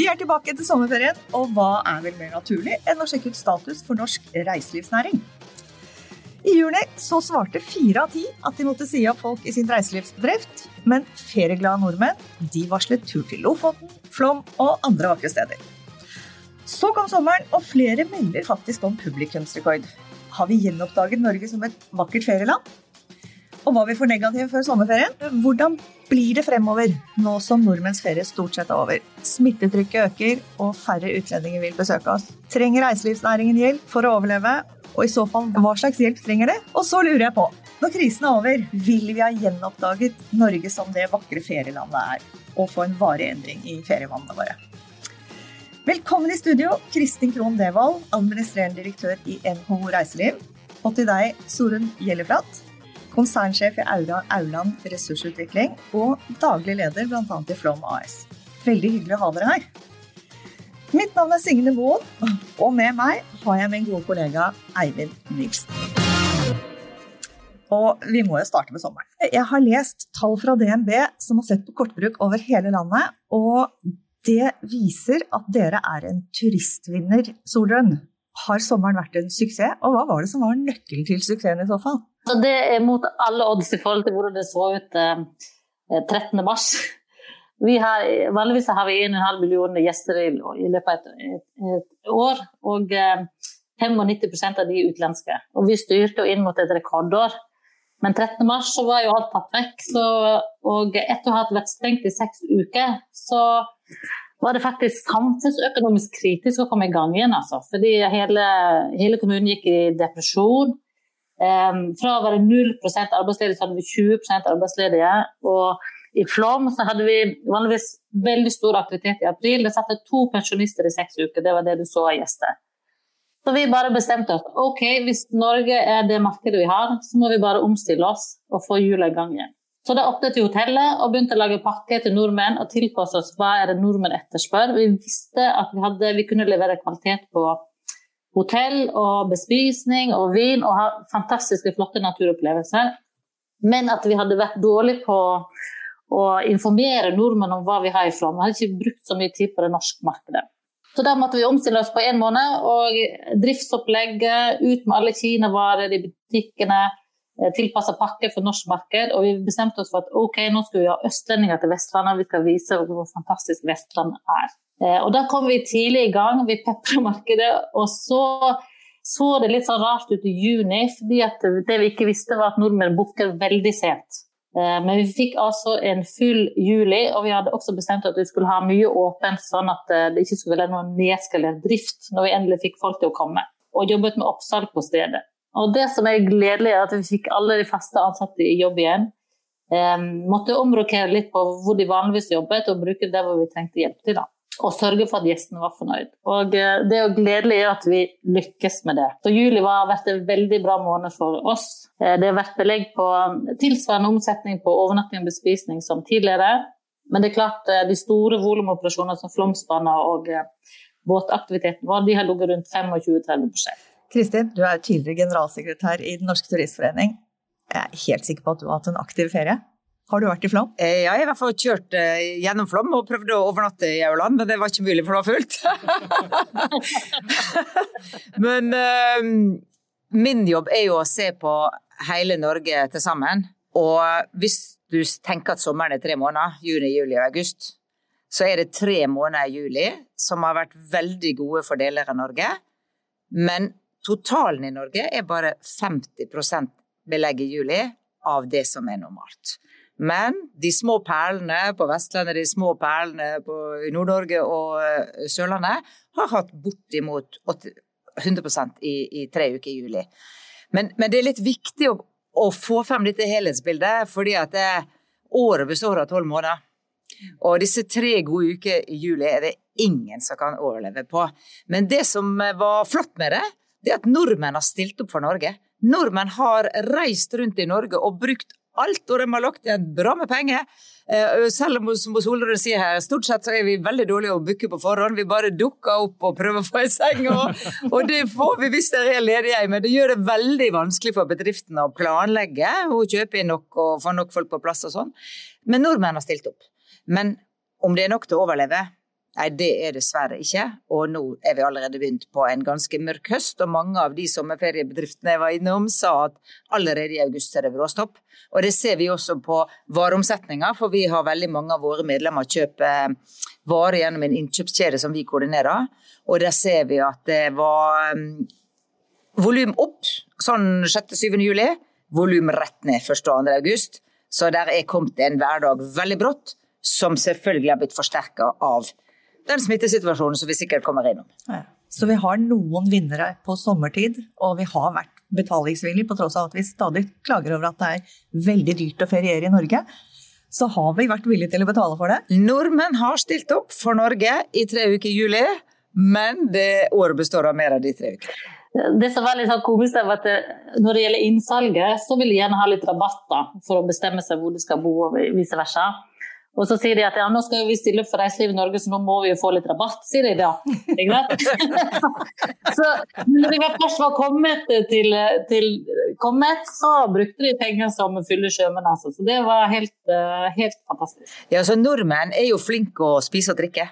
Vi er tilbake etter sommerferien, og hva er vel mer naturlig enn å sjekke ut status for norsk reiselivsnæring? I juni så svarte fire av ti at de måtte si opp folk i sin reiselivsbedrift, men ferieglade nordmenn de varslet tur til Lofoten, Flom og andre vakre steder. Så kom sommeren, og flere melder faktisk om publikumsrekord. Har vi gjenoppdaget Norge som et vakkert ferieland? Og var vi for negative før sommerferien? Hvordan blir det fremover, nå som nordmenns ferie stort sett er over? Smittetrykket øker, og færre utlendinger vil besøke oss. Trenger reiselivsnæringen hjelp for å overleve? Og i så fall, hva slags hjelp trenger det? Og så lurer jeg på, når krisen er over, vil vi ha gjenoppdaget Norge som det vakre ferielandet er, og få en varig endring i ferievannene våre? Velkommen i studio, Kristin Krohn Devold, administrerende direktør i NHO Reiseliv. Og til deg, Sorun Gjelleflat, konsernsjef i Aura Auland Ressursutvikling og daglig leder bl.a. i Flom AS. Veldig hyggelig å ha dere her. Mitt navn er Signe Moen, og med meg har jeg min gode kollega Eivind Nilsen. Og vi må jo starte med sommeren. Jeg har lest tall fra DNB som har sett på kortbruk over hele landet, og det viser at dere er en turistvinner, Solrønn. Har sommeren vært en suksess, og hva var det som var nøkkelen til suksessen i så fall? Det er mot alle odds i forhold til hvordan det så ut eh, 13. mars. Vi har, vanligvis har vi 1,5 millioner gjester i, i løpet av et, et, et år, og eh, 95 av de er utenlandske. Og vi styrte inn mot et rekordår. Men 13. mars var jo alt tatt vekk, så, og etter å ha vært stengt i seks uker, så var det faktisk samfunnsøkonomisk kritisk å komme i gang igjen. Altså. Fordi hele, hele kommunen gikk i depresjon. Um, fra å være 0 arbeidsledige, så hadde vi 20% arbeidsledige. Og i Flåm så hadde vi vanligvis veldig stor aktivitet i april. Det satt to pensjonister i seks uker. Det var det du så av gjester. Så vi bare bestemte oss ok, hvis Norge er det markedet vi har, så må vi bare omstille oss og få hjula i gang igjen. Så da åpnet vi hotellet og begynte å lage pakke til nordmenn og tilpasse oss hva er det nordmenn etterspør. Vi visste at vi, hadde, vi kunne levere kvalitet på hotell og bespisning og vin og ha fantastiske, flotte naturopplevelser. Men at vi hadde vært dårlige på å informere nordmenn om hva vi har i Flåm. Vi hadde ikke brukt så mye tid på det norske markedet. Så da måtte vi omstille oss på én måned, og driftsopplegget, ut med alle kinavarer i butikkene, tilpassa pakke for norsk marked. Og vi bestemte oss for at ok, nå skal vi ha østlendinger til Vestlandet, vi skal vise hvor fantastisk Vestlandet er. Og da kom vi tidlig i gang, vi pepra markedet, og så så det litt sånn rart ut i juni, fordi det vi ikke visste var at nordmenn booker veldig sent. Men vi fikk altså en full juli, og vi hadde også bestemt at vi skulle ha mye åpent, sånn at det ikke skulle være noen nedskalert drift når vi endelig fikk folk til å komme. Og jobbet med oppsalg på stedet. Og det som er gledelig, er at vi fikk alle de faste ansatte i jobb igjen. Um, måtte omrokere litt på hvor de vanligvis jobbet, og bruke det hvor vi trengte hjelp til. da. Og sørge for at gjestene var fornøyd. Og eh, Det er jo gledelig at vi lykkes med det. Så Juli har vært en veldig bra måned for oss. Eh, det har vært belegg på tilsvarende omsetning på overnatting og bespisning som tidligere. Men det er klart eh, de store volumoperasjonene som flomspanner og båtaktiviteten vår, de har ligget rundt 25-30 Kristin, du er tidligere generalsekretær i Den norske turistforening. Jeg er helt sikker på at du har hatt en aktiv ferie. Har du vært i Flåm? Eh, jeg har i hvert fall kjørt uh, gjennom Flåm og prøvde å overnatte i Auland, men det var ikke mulig, for det var fullt. men uh, min jobb er jo å se på hele Norge til sammen. Og hvis du tenker at sommeren er tre måneder, juni, juli og august, så er det tre måneder i juli som har vært veldig gode for deler av Norge. Men Totalen i Norge er bare 50 belegg i juli av det som er normalt. Men de små perlene på Vestlandet, de små perlene på Nord-Norge og eh, Sørlandet har hatt bortimot 100% i, i tre uker i juli. Men, men, det er litt viktig å, å få frem dette helhetsbildet, fordi at det, året består av tolv måneder. Og disse tre gode uker i juli er det ingen som kan overleve på. Men det som var flott med det, det at nordmenn har stilt opp for Norge. Nordmenn har reist rundt i Norge og brukt alt, og de har lagt igjen bra med penger. Eh, selv om som Solrød sier her, stort sett så er vi veldig dårlige å booke på forhånd. Vi bare dukker opp og prøver å få en seng, og, og det får vi hvis det er ledige. Men det gjør det veldig vanskelig for bedriftene å planlegge og kjøpe inn nok og få nok folk på plass og sånn. Men nordmenn har stilt opp. Men om det er nok til å overleve, Nei, det er dessverre ikke. Og nå er vi allerede begynt på en ganske mørk høst, og mange av de sommerferiebedriftene jeg var innom, sa at allerede i august er det bråstopp. Og det ser vi også på vareomsetninga, for vi har veldig mange av våre medlemmer kjøpe varer gjennom en innkjøpskjede som vi koordinerer, og der ser vi at det var um, volum opp sånn 6.-7. juli, volum rett ned 1. og 2. august. Så der er kommet en hverdag veldig brått, som selvfølgelig har blitt forsterka av den smittesituasjonen som vi sikkert kommer innom. Ja. Så vi har noen vinnere på sommertid, og vi har vært betalingsvillige på tross av at vi stadig klager over at det er veldig dyrt å feriere i Norge. Så har vi vært villige til å betale for det. Nordmenn har stilt opp for Norge i tre uker i juli, men det året består av mer av de tre ukene. Det som var litt sånn komisk, er at eh, når det gjelder innsalget, så vil de gjerne ha litt rabatter for å bestemme seg hvor de skal bo, og vice versa. Og så sier de at ja, nå skal vi stille opp for reiseliv i Norge, så nå må vi jo få litt rabatt, sier de da. så når de først var kommet til, til kommet, så brukte de penger som fyller sjømenn. Altså. Så det var helt, eh, helt fantastisk. Ja, så nordmenn er jo flinke å spise og drikke.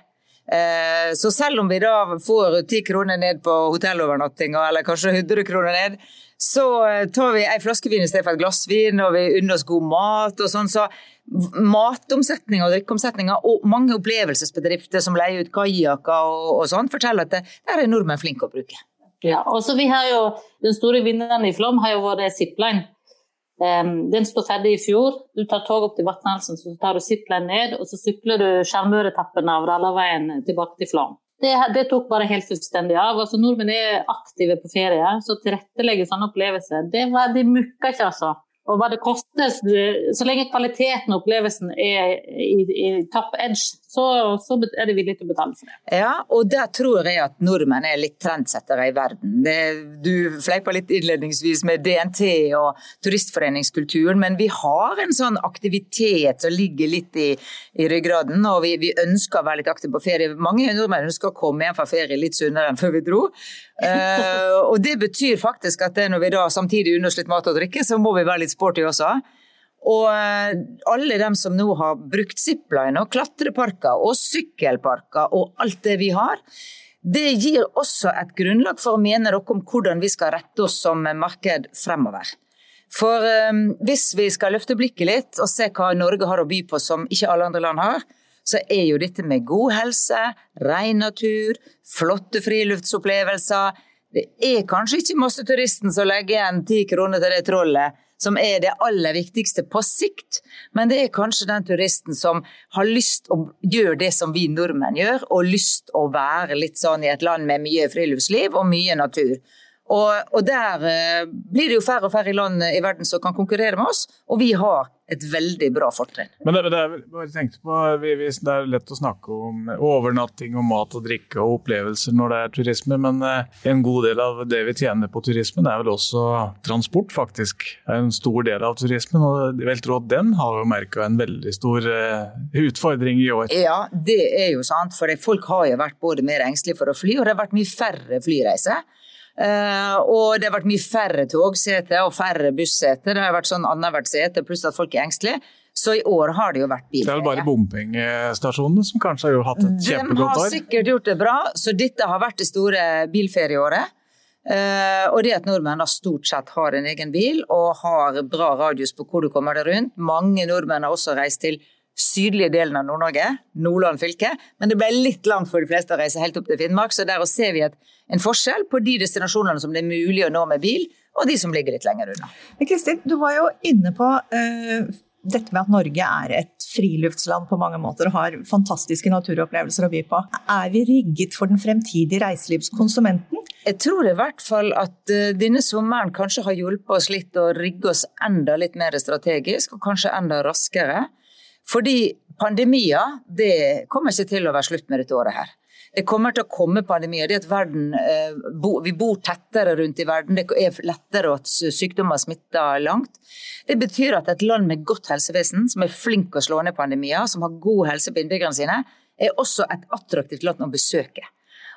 Eh, så selv om vi da får ti kroner ned på hotellovernattinga, eller kanskje 100 kroner ned, så eh, tar vi ei flaske vin i stedet for et glass vin, og vi unner oss god mat og sånn. Så matomsetninga og drikkeomsetninga og mange opplevelsesbedrifter som leier ut kajakker og, og sånn, forteller at det, der er nordmenn flinke å bruke. Ja, og så vi har jo, Den store vinneren i Flom har jo vært zipline. Um, den står ferdig i fjor. Du tar tog opp til Vatnhalsen, så tar du zipline ned, og så sykler du Sjarmøretappen av Rallarveien tilbake til Flom. Det, det, tok bare helt fullstendig av. Altså, nordmenn er aktive på ferie, så tilrettelegge sånne opplevelser, det, var, det mukka ikke, altså og hva det koster. Så lenge kvaliteten og opplevelsen er i, i top edge, så, så, er de villige til å betale for det. Ja, og der tror jeg at nordmenn er litt trendsettere i verden. Det, du fleipa litt innledningsvis med DNT og turistforeningskulturen, men vi har en sånn aktivitet som ligger litt i, i ryggraden, og vi, vi, ønsker å være litt aktive på ferie. Mange nordmenn ønsker å komme hjem fra ferie litt sunnere enn før vi dro. Uh, og det betyr faktisk at når vi da samtidig unner mat og drikke, så må vi være litt sporty også. Og uh, alle dem som nå har brukt zipline og klatreparker og sykkelparker og alt det vi har, det gir også et grunnlag for å mene noe om hvordan vi skal rette oss som marked fremover. For um, hvis vi skal løfte blikket litt og se hva Norge har å by på som ikke alle andre land har, så er jo dette med god helse, ren natur, flotte friluftsopplevelser Det er kanskje ikke masseturisten som legger igjen ti kroner til det trollet som er det aller viktigste på sikt, men det er kanskje den turisten som har lyst å gjøre det som vi nordmenn gjør, og lyst å være litt sånn i et land med mye friluftsliv og mye natur. Og, og der eh, blir det jo færre og færre land i verden som kan konkurrere med oss, og vi har et veldig bra fortrinn. Men det, det, er, på, det er lett å snakke om overnatting og mat og drikke og opplevelser når det er turisme, men eh, en god del av det vi tjener på turismen er vel også transport, faktisk. Det er en stor del av turismen, og at den har jo merka en veldig stor uh, utfordring i år. Ja, det er jo sant, for folk har jo vært både mer engstelige for å fly, og det har vært mye færre flyreiser. Uh, og det har vært mye færre togseter og færre busseter. Det har vært sånn annethvert sete, pluss at folk er engstelige. Så i år har det jo vært bilferie. Det er vel bare bompengestasjonene som kanskje har hatt et kjempegodt år? De har sikkert gjort det bra, så dette har vært det store bilferieåret. Uh, og det at nordmenn har stort sett har en egen bil og har bra radius på hvor du kommer deg rundt. Mange nordmenn har også reist til sydlige delen av Nord-Norge, Nordland fylke. Men det ble litt langt for de fleste å reise helt opp til Finnmark, så der ser vi en forskjell på de destinasjonene som det er mulig å nå med bil, og de som ligger litt lenger unna. Kristin, du var jo inne på uh, dette med at Norge er et friluftsland på mange måter og har fantastiske naturopplevelser å by på. Er vi rigget for den fremtidige reiselivskonsumenten? Jeg tror i hvert fall at uh, denne sommeren kanskje har hjulpet oss litt å rigge oss enda litt mer strategisk, og kanskje enda raskere. Fordi pandemier det kommer ikke til å være slutt med dette året her. Det kommer til å komme pandemier. Det at verden, eh, vi bor tettere rundt i verden. Det er lettere at sykdommer smitter langt. Det betyr at et land med godt helsevesen, som er flink å slå ned pandemier, som har god helse på innbyggerne sine, er også et attraktivt land å besøke.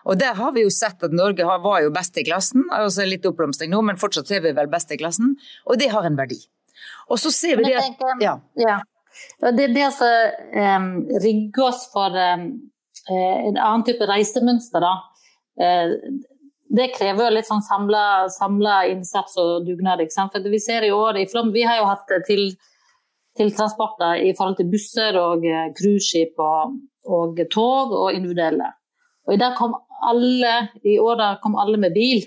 Og der har vi jo sett at Norge var jo best i klassen, altså litt oppblomstring nå, men fortsatt er vi vel best i klassen, og det har en verdi. Og så ser vi det at ja. Det, det som um, rigger oss for um, en annen type reisemønster, da. Uh, det krever jo litt sånn samla innsats og dugnad. For vi ser i år i Flåm, vi har jo hatt til, til i forhold til busser og cruiseskip og, og tog og individuelle. Og i dag kom alle, i år kom alle med bil.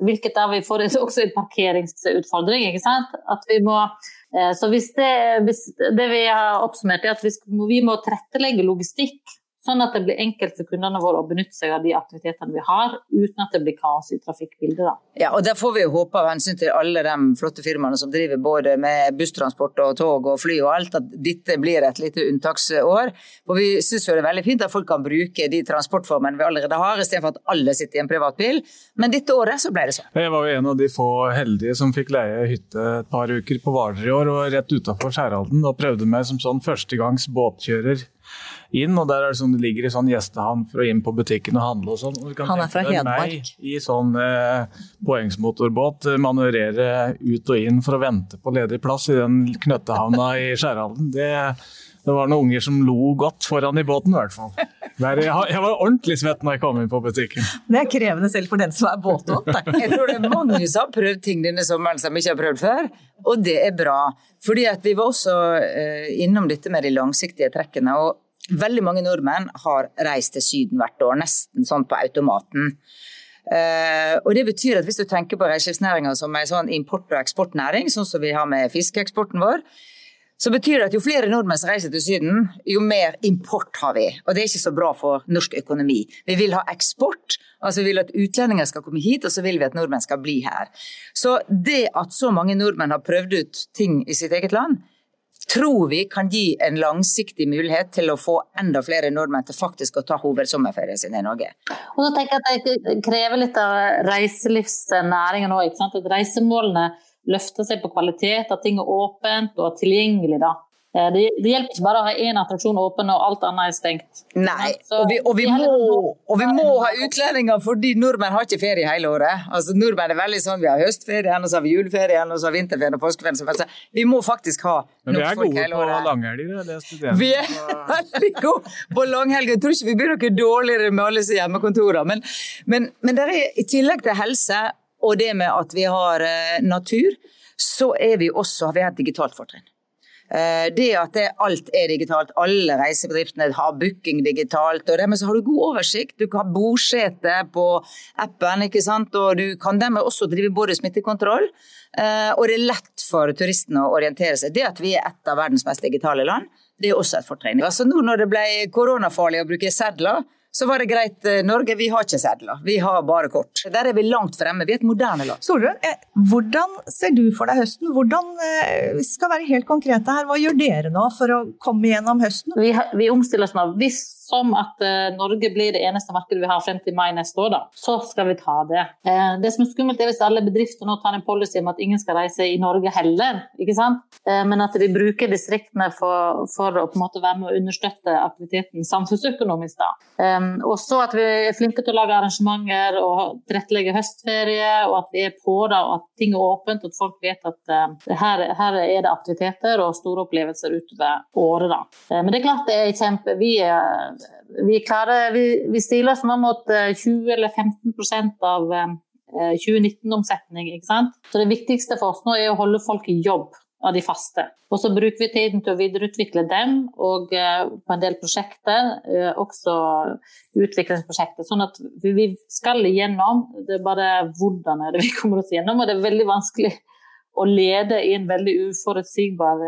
Hvilket da vi får også en parkeringsutfordring. ikke sant? At vi må, eh, så hvis det, hvis det vi har oppsummert, er at vi, vi må tilrettelegge logistikk Sånn at det blir enkelt for kundene våre å benytte seg av de aktivitetene vi har, uten at det blir kaos i trafikkbildet. Da. Ja, og Der får vi jo håpe av hensyn til alle de flotte firmaene som driver både med busstransport og tog og fly og alt, at dette blir et lite unntaksår. For vi syns det er veldig fint at folk kan bruke de transportformene vi allerede har, istedenfor at alle sitter i en privatbil. Men dette året så ble det sånn. Jeg var jo en av de få heldige som fikk leie hytte et par uker på Hvaler i år, og rett utafor Skjærhalden, og prøvde meg som sånn førstegangs båtkjører inn, og der er det sånn, det ligger i sånn gjestehavn for å inn på butikken og handle og sånn. Han er fra Hedmark. I sånn eh, poengsmotorbåt eh, manøvrere ut og inn for å vente på ledig plass i den knøttehavna i Skjærhalden. Det, det var noen unger som lo godt foran i båten, i hvert fall. Jeg, jeg, var ordentlig svett når jeg kom inn på butikken. Det er krevende selv for den som er båtvant. Jeg tror det er mange som har prøvd ting denne sommeren som ikke har prøvd før, og det er bra. Fordi at Vi var også uh, innom dette med de langsiktige trekkene. og Veldig mange nordmenn har reist til Syden hvert år, nesten sånn på automaten. Uh, og det betyr at Hvis du tenker på reiselivsnæringa som en sånn import- og eksportnæring, sånn som vi har med fiskeeksporten vår, så betyr det at jo flere nordmenn som reiser til Syden, jo mer import har vi. Og det er ikke så bra for norsk økonomi. Vi vil ha eksport, altså vi vil at utlendinger skal komme hit, og så vil vi at nordmenn skal bli her. Så det at så mange nordmenn har prøvd ut ting i sitt eget land, tror vi kan gi en langsiktig mulighet til å få enda flere nordmenn til faktisk å ta hovedsommerferien sin i Norge. Og så tenker jeg at Det krever litt av reiselivsnæringen òg. Reisemålene løfter seg på kvalitet, at ting er åpent og tilgjengelig. da. Eh, det, det, hjelper ikke bare å ha én attraksjon åpen og alt annet er stengt. Nei, og vi, og, vi må, og vi, må, ha utlendinger fordi nordmenn har ikke ferie hele året. Altså Nordmenn er veldig sånn, Vi har høstferie, og så har vi juleferie, og så har vi vinterferie og påskeferie. Vi må faktisk ha nok folk hele året. Men vi er gode på langhelger, Vi er veldig gode på langhelger. Jeg tror ikke vi blir noe dårligere med alle disse hjemmekontorene. Men, men, men er, i tillegg til helse og det med at vi har uh, natur, så er vi også, har vi et digitalt fortrinn. Eh, det at det, alt er digitalt, alle reisebedriftene har booking digitalt. og Dermed så har du god oversikt. Du kan ha bordsete på appen, ikke sant? og du kan dermed også drive både smittekontroll. Eh, og det er lett for turistene å orientere seg. Det at vi er et av verdens mest digitale land, det er også et fortrinn. Altså nå når det ble koronafarlig å bruke sedler, så var det greit. Eh, Norge, vi har ikke sedler, vi har bare kort. Der er vi langt fremme. Vi er et moderne land. Solrød, eh, hvordan ser du for deg høsten? Hvordan, eh, vi skal være helt konkrete her, hva gjør dere nå for å komme gjennom høsten? Vi, vi omstiller oss nå. Hvis som at Norge blir det eneste markedet vi har frem til mai neste år, da, så skal vi ta det. Det som er skummelt, er hvis alle bedrifter nå tar en policy om at ingen skal reise i Norge heller. ikke sant? Men at de bruker distriktene for, for å på en måte være med å understøtte aktiviteten samfunnsøkonomisk. da. og også at vi er flinke til å lage arrangementer og tilrettelegge høstferie, og at vi er på da, og at ting er åpent, og at folk vet at her, her, er det aktiviteter og store opplevelser utover året. Da. Men det er klart det er kjempe... Vi, uh, vi, klarer, vi, vi stiller oss nå mot 20 eller 15% av 2019-omsetning. Så det viktigste for oss nå er å holde folk i jobb av de faste. Og så bruker vi tiden til å videreutvikle dem, og uh, på en del prosjekter, også utviklingsprosjekter. Sånn at vi skal igjennom, det er bare hvordan er det vi kommer oss igjennom. Og det er veldig vanskelig å lede i en veldig uforutsigbar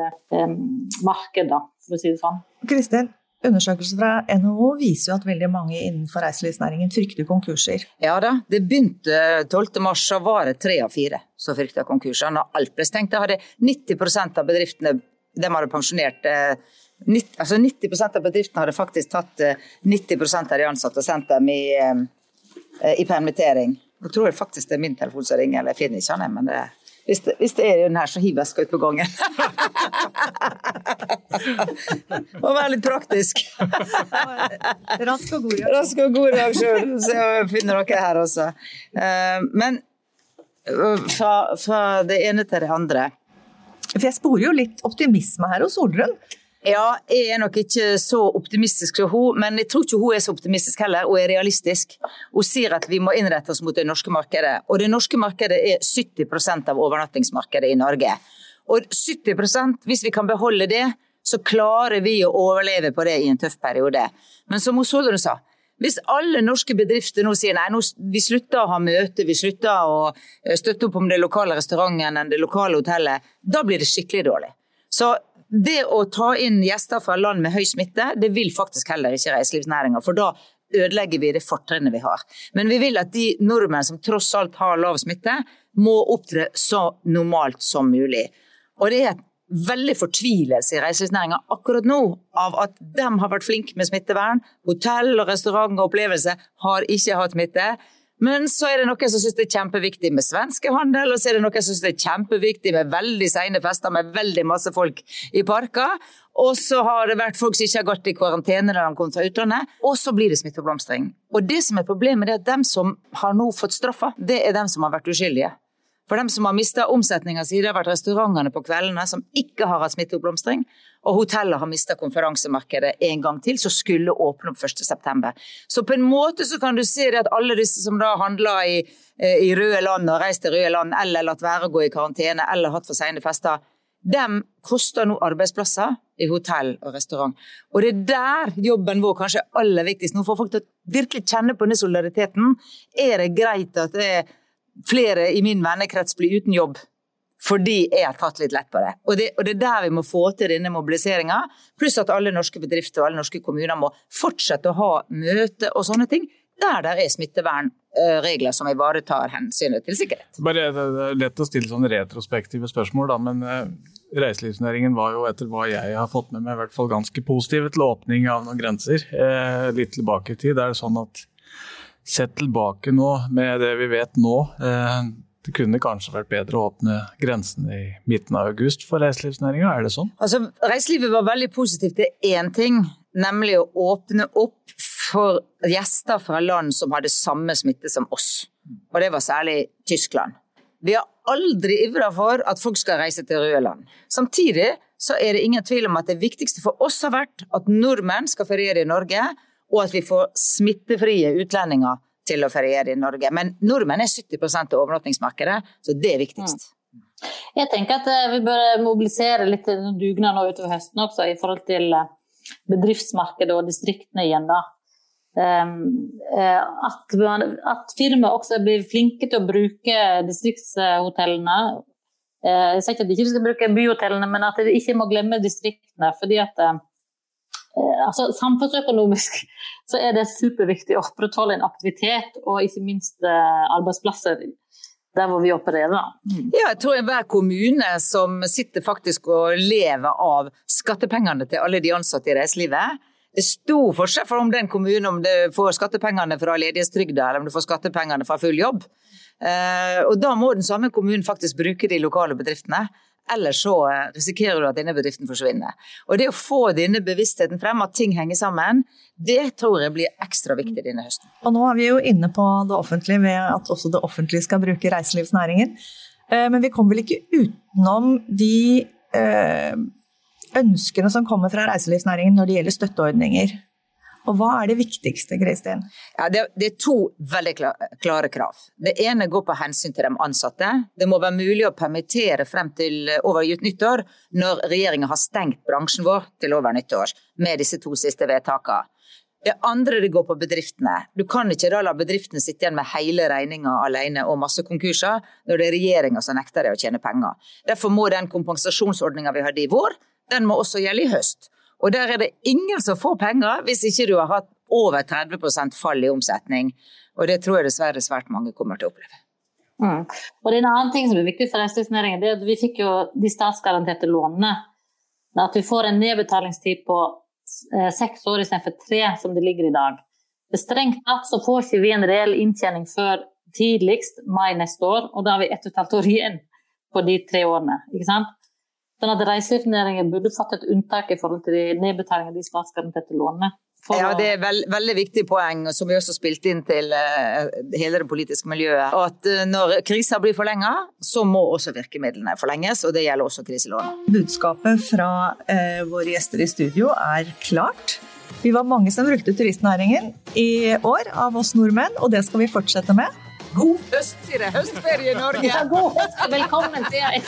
marked, da, for å si det sånn. Kristin, Undersøkelser fra NHO viser jo at veldig mange innenfor reiselivsnæringen frykter konkurser. Ja da, det begynte 12.3, så var det tre av fire som frykta konkurser. Når alt ble stengt, hadde 90% av bedriftene de hadde pensjonert eh, 90, altså 90 av bedriftene hadde faktisk tatt 90% av de ansatte og sendt dem i, i permittering. Nå tror jeg faktisk det er min telefon som ringer, eller jeg finner ikke han, men det, hvis, det, hvis det er den her, så hiv veska ut på gangen. Må være litt praktisk. Rask og god reaksjon. Rask og god reaksjon, så jeg finner dere her også. Eh, men eh, fra, fra det ene til det andre. For jeg sporer jo litt optimisme her hos Solrun. Ja, jeg er nok ikke så optimistisk som hun, men jeg tror ikke hun er så optimistisk heller, og er realistisk. Hun sier at vi må innrette oss mot det norske markedet, og det norske markedet er 70% av overnattingsmarkedet i Norge. Og 70% hvis vi kan beholde det, så klarer vi å overleve på det i en tøff periode. Men som hun Solrun sa, hvis alle norske bedrifter nå sier nei, nå, vi slutter å ha møte, vi slutter å eh, støtte opp om det lokale restauranten eller det lokale hotellet, da blir det skikkelig dårlig. Så det å ta inn gjester fra land med høy smitte, det vil faktisk heller ikke reiselivsnæringa. For da ødelegger vi det fortrinnet vi har. Men vi vil at de nordmenn som tross alt har lav smitte, må opptre så normalt som mulig. Og det er veldig fortvilelse i reiselivsnæringa akkurat nå av at de har vært flinke med smittevern. Hotell og restaurant og opplevelse har ikke hatt smitte. Men så er det noen som syns det er kjempeviktig med svenskehandel, og så er det noen som syns det er kjempeviktig med veldig seine fester med veldig masse folk i parker. Og så har det vært folk som ikke har gått i karantene når de kom fra utlandet. Og så blir det smitteoppblomstring. Og det som er problemet, er at dem som har nå fått straffa, det er dem som har vært uskyldige. For dem som har mista omsetninga si, det har vært restaurantene på kveldene som ikke har hatt smitteoppblomstring. Og hotellet har mista konferansemarkedet en gang til, som skulle åpne opp 1.9. Så på en måte så kan du se det at alle disse som da handler i, eh, i røde land og reist til røde land, eller latt være å gå i karantene, eller hatt for seine fester, de koster nå arbeidsplasser i hotell og restaurant. Og det er der jobben vår kanskje er aller viktigst. Nå får folk til å virkelig kjenne på denne solidariteten. Er det greit at det er flere i min vennekrets blir uten jobb? fordi jeg har tatt litt lett på det. Og, det. og det er der vi må få til denne mobiliseringa. Pluss at alle norske bedrifter og alle norske kommuner må fortsette å ha møte og sånne ting der det er smittevernregler som ivaretar hensynet til sikkerhet. Bare Det er lett å stille sånne retrospektive spørsmål, da, men eh, reiselivsnæringen var jo etter hva jeg har fått med meg, i hvert fall ganske positive til åpning av noen grenser. Eh, litt tilbake i tid. er Det sånn at Sett tilbake nå med det vi vet nå, eh, det kunne kanskje vært bedre å åpne grensene i midten av august for reiselivsnæringa, er det sånn? Altså, reiselivet var veldig positivt til én ting, nemlig å åpne opp for gjester fra land som hadde samme smitte som oss. Og det var særlig Tyskland. Vi har aldri ivra for at folk skal reise til røde land. Samtidig så er det ingen tvil om at det viktigste for oss har vært at nordmenn skal feriere i Norge, og at vi får smittefrie utlendinger til å feriere i Norge. Men nordmenn er 70 av overnattingsmarkedet, så det er viktigst. Mm. Jeg tenker at eh, vi bør mobilisere litt dugnad nå utover høsten også, i forhold til eh, bedriftsmarkedet og distriktene igjen. da. Ehm, eh, at, at firmaet også blir flinke til å bruke distriktshotellene. Jeg sier ikke at de ikke skal bruke byhotellene, men at de ikke må glemme distriktene. fordi at Eh, altså, samfunnsøkonomisk så er det superviktig å opprettholde en aktivitet og ikke minst eh, arbeidsplasser der hvor vi opererer. Mm. Ja, jeg tror enhver kommune som sitter faktisk og lever av skattepengene til alle de ansatte i reiselivet, det er stor forskjell for om den kommunen om du får skattepengene fra ledighetstrygda eller om du får skattepengene fra full jobb. Eh, og da må den samme kommunen faktisk bruke de lokale bedriftene. Ellers så eh, risikerer du at denne bedriften forsvinner. Og det å få denne bevisstheten frem, at ting henger sammen, det tror jeg blir ekstra viktig denne høsten. Og nå er vi jo inne på det offentlige ved at også det offentlige skal bruke reiselivsnæringen. Eh, men vi kommer vel ikke utenom de eh, ønskene som kommer fra reiselivsnæringen når det gjelder støtteordninger. Og hva er det viktigste, Kristin? Ja, det, det, er to veldig klare krav. Det ene går på hensyn til de ansatte. Det må være mulig å permittere frem til over nyttår når regjeringen har stengt bransjen vår til over nyttår med disse to siste vedtakene. Det andre det går på bedriftene. Du kan ikke da la bedriftene sitte igjen med hele regninga alene og masse konkurser, når det er regjeringa som nekter deg å tjene penger. Derfor må den kompensasjonsordninga vi hadde i vår, den må også gjelde i høst. Og der er det ingen som får penger hvis ikke du har hatt over 30% fall i omsetning. Og det tror jeg dessverre svært mange kommer til å oppleve. Mm. Og det er En annen ting som er viktig for reiselivsnæringen, det er at vi fikk jo de statsgaranterte lånene. At vi får en nedbetalingstid på eh, seks år istedenfor tre, som det ligger i dag. Strengt tatt så får ikke vi en reell inntjening før tidligst mai neste år, og da har vi ett og et halvt år igjen på de tre årene. ikke sant? Sånn at Reiselivsnæringen burde fått et unntak i forhold til de nedbetaling av de statsgaranterte lånene. Ja, det er et veld, veldig viktig poeng, som vi også spilte inn til uh, hele det politiske miljøet. At uh, når krisa blir forlenga, så må også virkemidlene forlenges, og det gjelder også kriselån. Budskapet fra uh, våre gjester i studio er klart. Vi var mange som brukte turistnæringen i år, av oss nordmenn, og det skal vi fortsette med. God høst, sier jeg. Høstferie i Norge. Ja, god høst. Velkommen, sier jeg.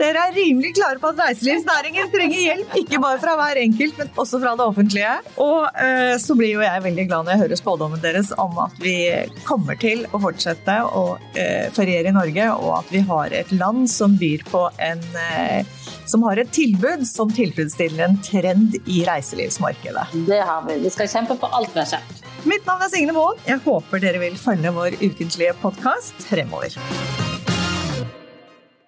Dere er rimelig klare på at reiselivsnæringen trenger hjelp, ikke bare fra hver enkelt, men også fra det offentlige. Og uh, så blir jo jeg veldig glad når jeg hører spådommen deres om at vi kommer til å fortsette å uh, feriere i Norge, og at vi har et land som byr på en uh, som har et tilbud som tilfredsstiller en trend i reiselivsmarkedet. Det har vi. Vi skal kjempe for alt vi har kjent. Mitt navn er Signe Moen. Jeg håper dere vil følge vår ukentlige podkast fremover.